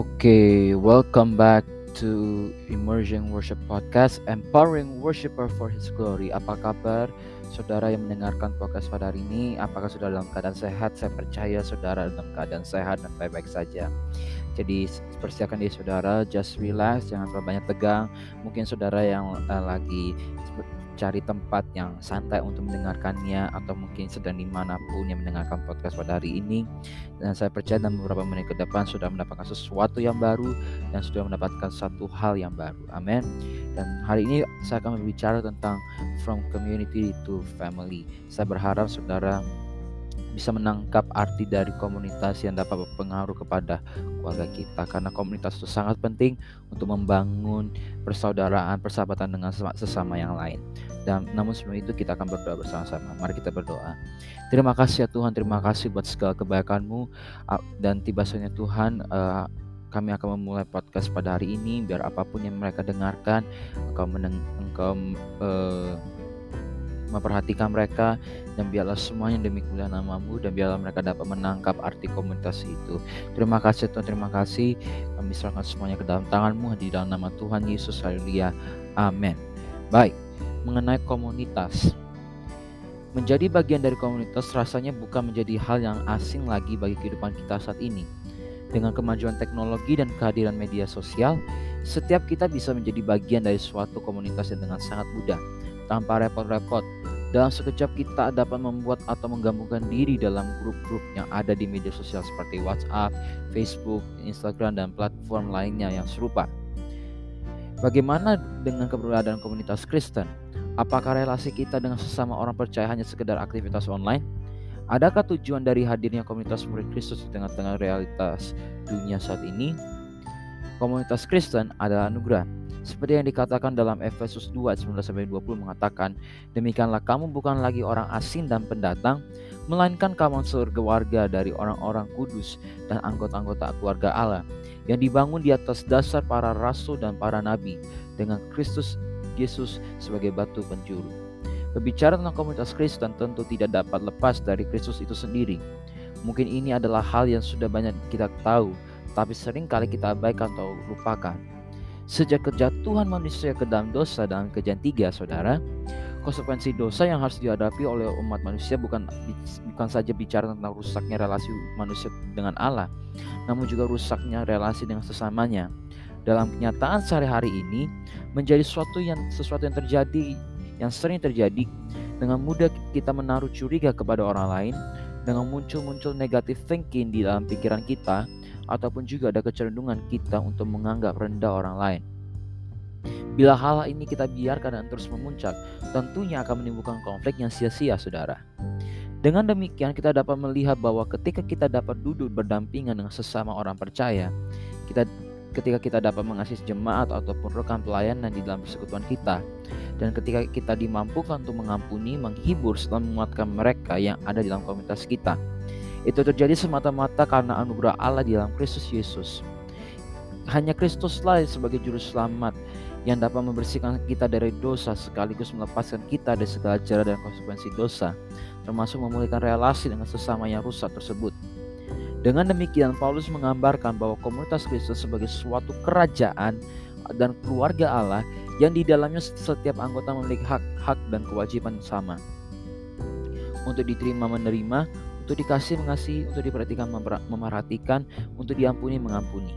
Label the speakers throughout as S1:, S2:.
S1: Okay, welcome back to Immersion Worship Podcast, Empowering Worshipper for His Glory. Apa kabar saudara yang mendengarkan podcast pada hari ini? Apakah sudah dalam keadaan sehat? Saya percaya saudara dalam keadaan sehat dan baik-baik saja. Jadi persiapkan diri saudara, just relax, jangan terlalu banyak tegang. Mungkin saudara yang uh, lagi cari tempat yang santai untuk mendengarkannya atau mungkin sedang di mana pun yang mendengarkan podcast pada hari ini. Dan saya percaya dalam beberapa menit ke depan sudah mendapatkan sesuatu yang baru dan sudah mendapatkan satu hal yang baru. Amin. Dan hari ini saya akan berbicara tentang from community to family. Saya berharap saudara bisa menangkap arti dari komunitas yang dapat berpengaruh kepada keluarga kita. Karena komunitas itu sangat penting untuk membangun persaudaraan persahabatan dengan sesama yang lain. Dan namun sebelum itu kita akan berdoa bersama-sama. Mari kita berdoa. Terima kasih ya Tuhan terima kasih buat segala kebaikanmu dan tiba saatnya Tuhan uh, kami akan memulai podcast pada hari ini. Biar apa pun yang mereka dengarkan engkau meneng engkau uh, memperhatikan mereka dan biarlah semuanya demi kemuliaan namamu dan biarlah mereka dapat menangkap arti komunitas itu. Terima kasih Tuhan, terima kasih. Kami serahkan semuanya ke dalam tanganmu di dalam nama Tuhan Yesus. Haleluya. Amin. Baik, mengenai komunitas. Menjadi bagian dari komunitas rasanya bukan menjadi hal yang asing lagi bagi kehidupan kita saat ini. Dengan kemajuan teknologi dan kehadiran media sosial, setiap kita bisa menjadi bagian dari suatu komunitas yang dengan sangat mudah tanpa repot-repot. Dalam sekejap kita dapat membuat atau menggabungkan diri dalam grup-grup yang ada di media sosial seperti WhatsApp, Facebook, Instagram, dan platform lainnya yang serupa. Bagaimana dengan keberadaan komunitas Kristen? Apakah relasi kita dengan sesama orang percaya hanya sekedar aktivitas online? Adakah tujuan dari hadirnya komunitas murid Kristus di tengah-tengah realitas dunia saat ini? Komunitas Kristen adalah anugerah seperti yang dikatakan dalam Efesus 2 19 20 mengatakan, "Demikianlah kamu bukan lagi orang asing dan pendatang, melainkan kamu surga warga dari orang-orang kudus dan anggota-anggota keluarga Allah yang dibangun di atas dasar para rasul dan para nabi dengan Kristus Yesus sebagai batu penjuru." Berbicara tentang komunitas Kristen tentu tidak dapat lepas dari Kristus itu sendiri. Mungkin ini adalah hal yang sudah banyak kita tahu, tapi sering kali kita abaikan atau lupakan. Sejak kejatuhan manusia ke dalam dosa dalam kejadian tiga, saudara, konsekuensi dosa yang harus dihadapi oleh umat manusia bukan bukan saja bicara tentang rusaknya relasi manusia dengan Allah, namun juga rusaknya relasi dengan sesamanya. Dalam kenyataan sehari-hari ini menjadi sesuatu yang sesuatu yang terjadi yang sering terjadi dengan mudah kita menaruh curiga kepada orang lain dengan muncul-muncul negatif thinking di dalam pikiran kita ataupun juga ada kecenderungan kita untuk menganggap rendah orang lain. Bila hal ini kita biarkan dan terus memuncak, tentunya akan menimbulkan konflik yang sia-sia, saudara. Dengan demikian, kita dapat melihat bahwa ketika kita dapat duduk berdampingan dengan sesama orang percaya, kita ketika kita dapat mengasihi jemaat ataupun rekan pelayanan di dalam persekutuan kita, dan ketika kita dimampukan untuk mengampuni, menghibur, serta menguatkan mereka yang ada di dalam komunitas kita, itu terjadi semata-mata karena anugerah Allah di dalam Kristus Yesus. Hanya Kristuslah sebagai juru selamat yang dapat membersihkan kita dari dosa sekaligus melepaskan kita dari segala jera dan konsekuensi dosa, termasuk memulihkan relasi dengan sesama yang rusak tersebut. Dengan demikian, Paulus menggambarkan bahwa komunitas Kristus sebagai suatu kerajaan dan keluarga Allah yang di dalamnya setiap anggota memiliki hak-hak dan kewajiban sama. Untuk diterima menerima, untuk dikasih mengasihi, untuk diperhatikan memerhatikan, untuk diampuni mengampuni.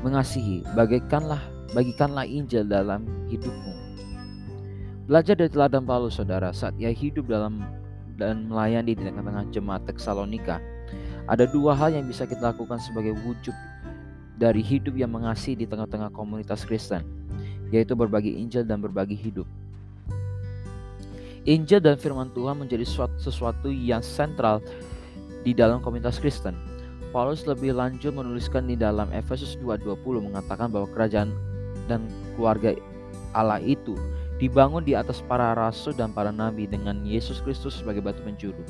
S1: Mengasihi, bagikanlah bagikanlah Injil dalam hidupmu. Belajar dari teladan Paulus saudara saat ia hidup dalam dan melayani di tengah-tengah jemaat Teksalonika. Ada dua hal yang bisa kita lakukan sebagai wujud dari hidup yang mengasihi di tengah-tengah komunitas Kristen, yaitu berbagi Injil dan berbagi hidup. Injil dan firman Tuhan menjadi sesuatu yang sentral di dalam komunitas Kristen. Paulus lebih lanjut menuliskan di dalam Efesus 2:20 mengatakan bahwa kerajaan dan keluarga Allah itu dibangun di atas para rasul dan para nabi dengan Yesus Kristus sebagai batu penjuru.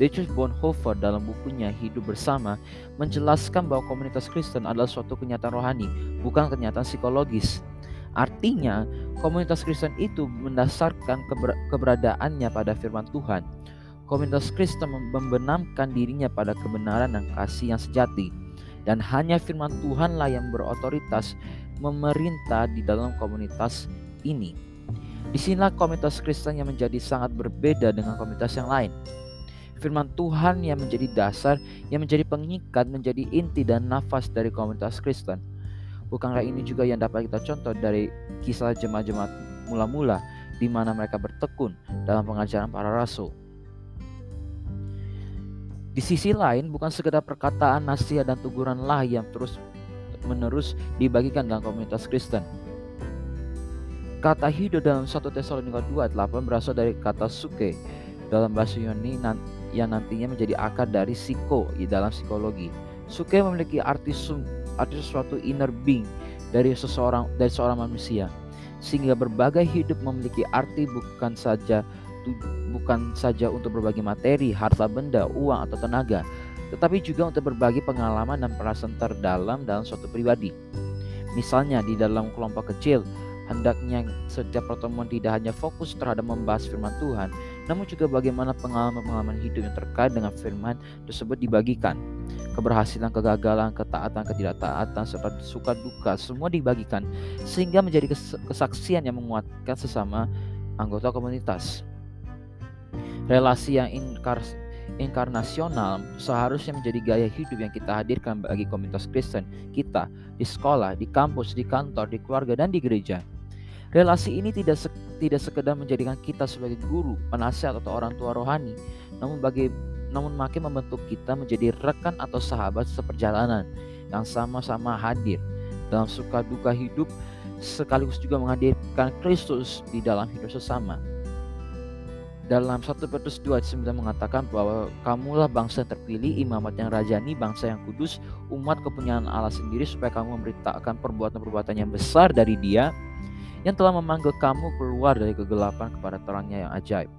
S1: Dietrich Bonhoeffer dalam bukunya Hidup Bersama menjelaskan bahwa komunitas Kristen adalah suatu kenyataan rohani, bukan kenyataan psikologis. Artinya, komunitas Kristen itu mendasarkan keber keberadaannya pada firman Tuhan. Komunitas Kristen membenamkan dirinya pada kebenaran dan kasih yang sejati. dan hanya firman Tuhanlah yang berotoritas memerintah di dalam komunitas ini. Di sinilah komunitas Kristen yang menjadi sangat berbeda dengan komunitas yang lain. Firman Tuhan yang menjadi dasar, yang menjadi pengikat, menjadi inti dan nafas dari komunitas Kristen. Bukankah ini juga yang dapat kita contoh dari kisah jemaat-jemaat mula-mula di mana mereka bertekun dalam pengajaran para rasul. Di sisi lain, bukan sekedar perkataan, nasihat, dan teguranlah yang terus menerus dibagikan dalam komunitas Kristen. Kata hidup dalam 1 Tesalonika 2 8 berasal dari kata suke dalam bahasa Yunani yang nantinya menjadi akar dari psiko di dalam psikologi. Suke memiliki arti arti sesuatu inner being dari seseorang dari seorang manusia sehingga berbagai hidup memiliki arti bukan saja bukan saja untuk berbagi materi, harta benda, uang atau tenaga, tetapi juga untuk berbagi pengalaman dan perasaan terdalam dalam suatu pribadi. Misalnya di dalam kelompok kecil, hendaknya setiap pertemuan tidak hanya fokus terhadap membahas firman Tuhan, namun juga bagaimana pengalaman-pengalaman hidup yang terkait dengan firman tersebut dibagikan. Keberhasilan, kegagalan, ketaatan, ketidaktaatan, serta suka duka semua dibagikan sehingga menjadi kesaksian yang menguatkan sesama anggota komunitas. Relasi yang inkar inkarnasional seharusnya menjadi gaya hidup yang kita hadirkan bagi komunitas Kristen kita di sekolah, di kampus, di kantor, di keluarga, dan di gereja. Relasi ini tidak se tidak sekedar menjadikan kita sebagai guru, penasihat atau orang tua rohani, namun bagi namun makin membentuk kita menjadi rekan atau sahabat seperjalanan yang sama-sama hadir dalam suka duka hidup sekaligus juga menghadirkan Kristus di dalam hidup sesama. Dalam 1 Petrus 2 9 mengatakan bahwa kamulah bangsa yang terpilih, imamat yang rajani, bangsa yang kudus, umat kepunyaan Allah sendiri supaya kamu memberitakan perbuatan-perbuatan yang besar dari Dia yang telah memanggil kamu keluar dari kegelapan kepada terangnya yang ajaib.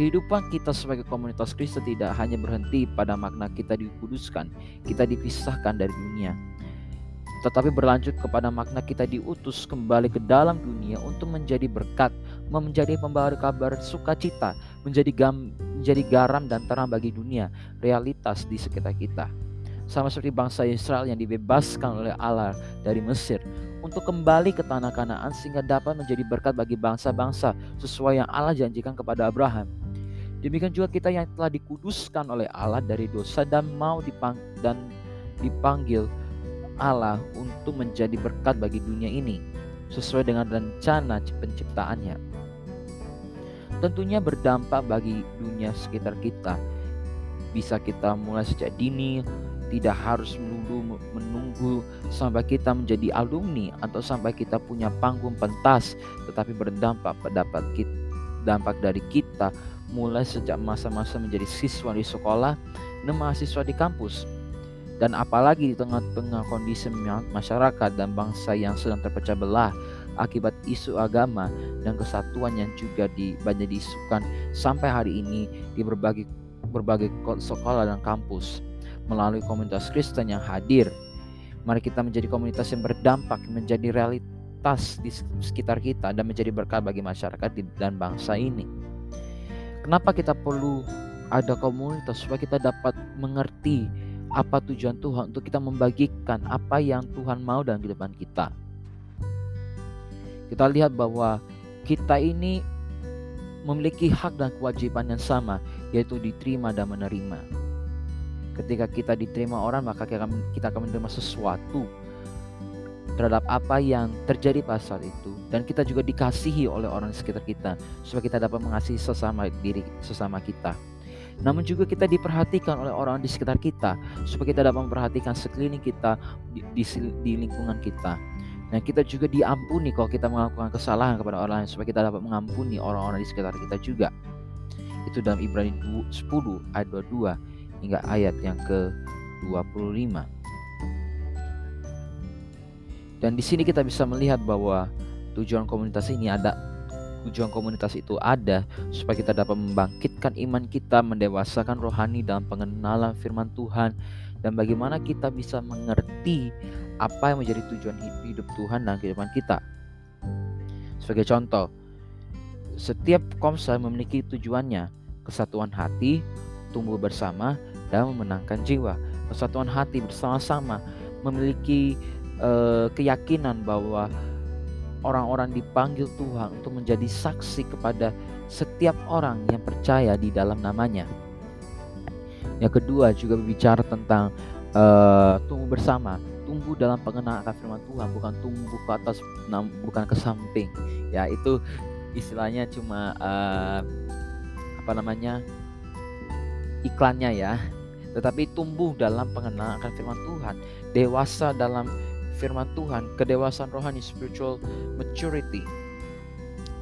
S1: Kehidupan kita sebagai komunitas Kristen tidak hanya berhenti pada makna kita dikuduskan, kita dipisahkan dari dunia, tetapi berlanjut kepada makna kita diutus kembali ke dalam dunia untuk menjadi berkat, menjadi pembawa kabar sukacita, menjadi gam, menjadi garam dan terang bagi dunia, realitas di sekitar kita. Sama seperti bangsa Israel yang dibebaskan oleh Allah dari Mesir, untuk kembali ke tanah Kanaan sehingga dapat menjadi berkat bagi bangsa-bangsa sesuai yang Allah janjikan kepada Abraham. Demikian juga kita yang telah dikuduskan oleh Allah dari dosa dan mau dipang dan dipanggil Allah untuk menjadi berkat bagi dunia ini sesuai dengan rencana penciptaannya. Tentunya berdampak bagi dunia sekitar kita. Bisa kita mulai sejak dini tidak harus melulu menunggu sampai kita menjadi alumni atau sampai kita punya panggung pentas, tetapi berdampak kita, dampak dari kita mulai sejak masa-masa menjadi siswa di sekolah dan mahasiswa di kampus. Dan apalagi di tengah-tengah kondisi masyarakat dan bangsa yang sedang terpecah belah akibat isu agama dan kesatuan yang juga di, banyak diisukan sampai hari ini di berbagai berbagai sekolah dan kampus melalui komunitas Kristen yang hadir. Mari kita menjadi komunitas yang berdampak, menjadi realitas di sekitar kita dan menjadi berkat bagi masyarakat dan bangsa ini. Kenapa kita perlu ada komunitas supaya kita dapat mengerti apa tujuan Tuhan untuk kita membagikan apa yang Tuhan mau dalam kehidupan kita. Kita lihat bahwa kita ini memiliki hak dan kewajiban yang sama, yaitu diterima dan menerima. Ketika kita diterima orang, maka kita akan, menerima sesuatu terhadap apa yang terjadi pada saat itu dan kita juga dikasihi oleh orang di sekitar kita supaya kita dapat mengasihi sesama diri sesama kita. Namun juga kita diperhatikan oleh orang di sekitar kita supaya kita dapat memperhatikan sekeliling kita di, di, di lingkungan kita. Dan kita juga diampuni kalau kita melakukan kesalahan kepada orang lain supaya kita dapat mengampuni orang-orang di sekitar kita juga. Itu dalam Ibrani 10 ayat 22 hingga ayat yang ke-25. Dan di sini kita bisa melihat bahwa tujuan komunitas ini ada tujuan komunitas itu ada supaya kita dapat membangkitkan iman kita, mendewasakan rohani dalam pengenalan firman Tuhan dan bagaimana kita bisa mengerti apa yang menjadi tujuan hidup Tuhan dalam kehidupan kita. Sebagai contoh, setiap komsel memiliki tujuannya, kesatuan hati, tumbuh bersama, dan memenangkan jiwa. persatuan hati bersama-sama memiliki uh, keyakinan bahwa orang-orang dipanggil Tuhan untuk menjadi saksi kepada setiap orang yang percaya di dalam namanya. Yang kedua juga berbicara tentang uh, tumbuh bersama, tumbuh dalam pengenalan akan firman Tuhan, bukan tumbuh ke atas, bukan ke samping. Ya itu istilahnya cuma uh, apa namanya iklannya ya tetapi tumbuh dalam pengenalan akan firman Tuhan dewasa dalam firman Tuhan kedewasaan rohani spiritual maturity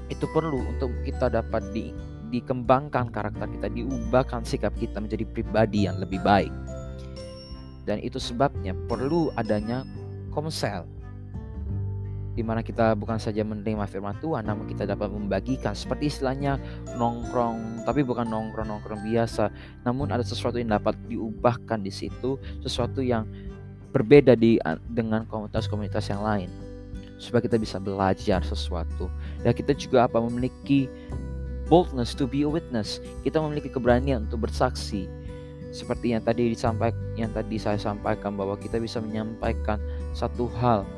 S1: itu perlu untuk kita dapat di, dikembangkan karakter kita diubahkan sikap kita menjadi pribadi yang lebih baik. Dan itu sebabnya perlu adanya komsel di mana kita bukan saja menerima firman Tuhan namun kita dapat membagikan. Seperti istilahnya nongkrong tapi bukan nongkrong-nongkrong biasa namun ada sesuatu yang dapat diubahkan di situ sesuatu yang berbeda di dengan komunitas-komunitas yang lain. Supaya kita bisa belajar sesuatu. Dan kita juga apa memiliki boldness to be a witness. Kita memiliki keberanian untuk bersaksi. Seperti yang tadi disampaikan yang tadi saya sampaikan bahwa kita bisa menyampaikan satu hal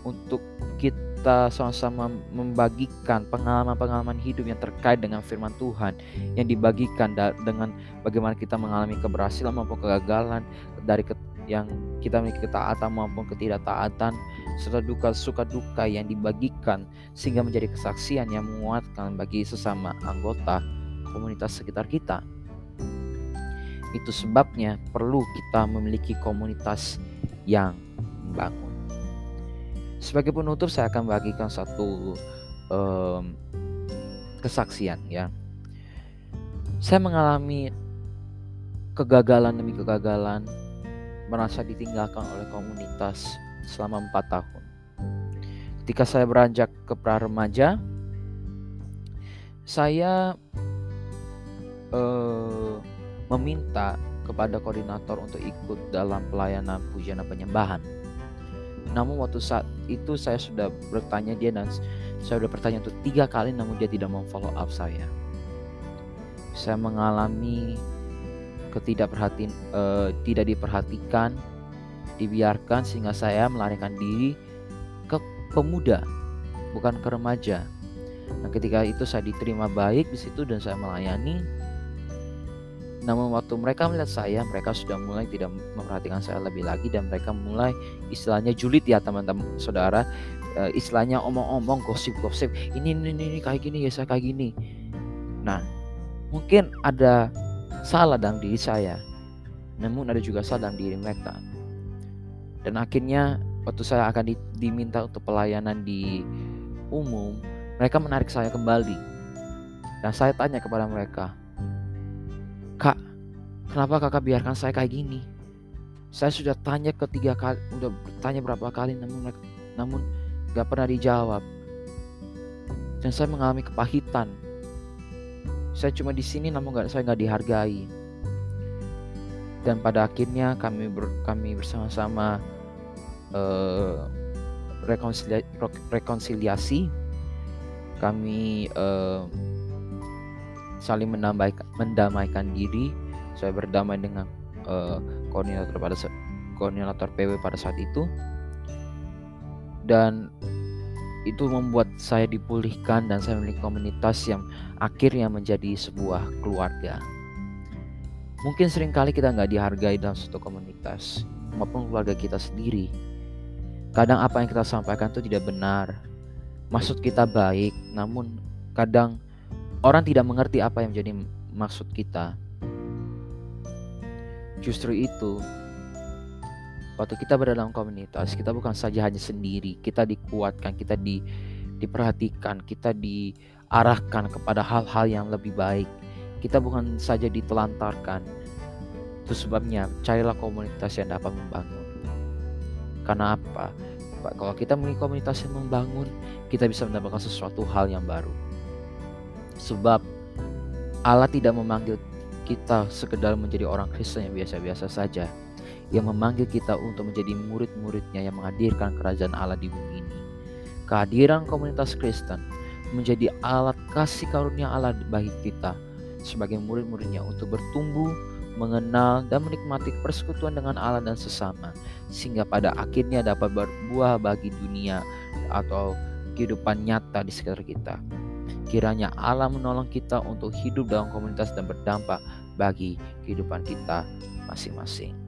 S1: untuk kita sama-sama membagikan pengalaman-pengalaman hidup yang terkait dengan firman Tuhan yang dibagikan dengan bagaimana kita mengalami keberhasilan maupun kegagalan dari yang kita memiliki ketaatan maupun ketidaktaatan serta duka suka duka yang dibagikan sehingga menjadi kesaksian yang menguatkan bagi sesama anggota komunitas sekitar kita. Itu sebabnya perlu kita memiliki komunitas yang membangun. Sebagai penutup saya akan bagikan satu um, kesaksian ya. Saya mengalami kegagalan demi kegagalan, merasa ditinggalkan oleh komunitas selama empat tahun. Ketika saya beranjak ke pra remaja, saya uh, meminta kepada koordinator untuk ikut dalam pelayanan pujian dan penyembahan. Namun waktu saat itu saya sudah bertanya dia dan saya sudah bertanya untuk tiga kali namun dia tidak mau follow up saya. Saya mengalami ketidakperhatiin, uh, tidak diperhatikan, dibiarkan sehingga saya melarikan diri ke pemuda, bukan ke remaja. Nah, ketika itu saya diterima baik di situ dan saya melayani namun waktu mereka melihat saya, mereka sudah mulai tidak memperhatikan saya lebih lagi dan mereka mulai istilahnya julid ya teman-teman saudara. E, istilahnya omong-omong, gosip-gosip. Ini, ini ini kayak gini ya saya kayak gini. Nah, mungkin ada salah dalam diri saya. Namun ada juga salah dalam diri mereka. Dan akhirnya waktu saya akan di, diminta untuk pelayanan di umum, mereka menarik saya kembali. Dan saya tanya kepada mereka, Kak, kenapa kakak biarkan saya kayak gini? Saya sudah tanya ketiga kali, udah bertanya berapa kali, namun namun gak pernah dijawab. Dan saya mengalami kepahitan. Saya cuma di sini, namun gak, saya nggak dihargai. Dan pada akhirnya kami ber, kami bersama-sama uh, rekonsiliasi, rekonsiliasi. Kami uh, saling mendamaikan, mendamaikan diri. Saya berdamai dengan uh, koordinator pada koordinator PW pada saat itu dan itu membuat saya dipulihkan dan saya memiliki komunitas yang akhirnya menjadi sebuah keluarga. Mungkin sering kali kita nggak dihargai dalam suatu komunitas maupun keluarga kita sendiri. Kadang apa yang kita sampaikan itu tidak benar. Maksud kita baik, namun kadang orang tidak mengerti apa yang menjadi maksud kita. Justru itu, waktu kita berada dalam komunitas, kita bukan saja hanya sendiri, kita dikuatkan, kita di, diperhatikan, kita diarahkan kepada hal-hal yang lebih baik. Kita bukan saja ditelantarkan. Itu sebabnya carilah komunitas yang dapat membangun. Karena apa? Kalau kita memiliki komunitas yang membangun, kita bisa mendapatkan sesuatu hal yang baru. Sebab Allah tidak memanggil kita sekedar menjadi orang Kristen yang biasa-biasa saja. Yang memanggil kita untuk menjadi murid-muridnya yang menghadirkan kerajaan Allah di bumi ini. Kehadiran komunitas Kristen menjadi alat kasih karunia Allah bagi kita sebagai murid-muridnya untuk bertumbuh, mengenal dan menikmati persekutuan dengan Allah dan sesama, sehingga pada akhirnya dapat berbuah bagi dunia atau kehidupan nyata di sekitar kita. Kiranya Allah menolong kita untuk hidup dalam komunitas dan berdampak bagi kehidupan kita masing-masing.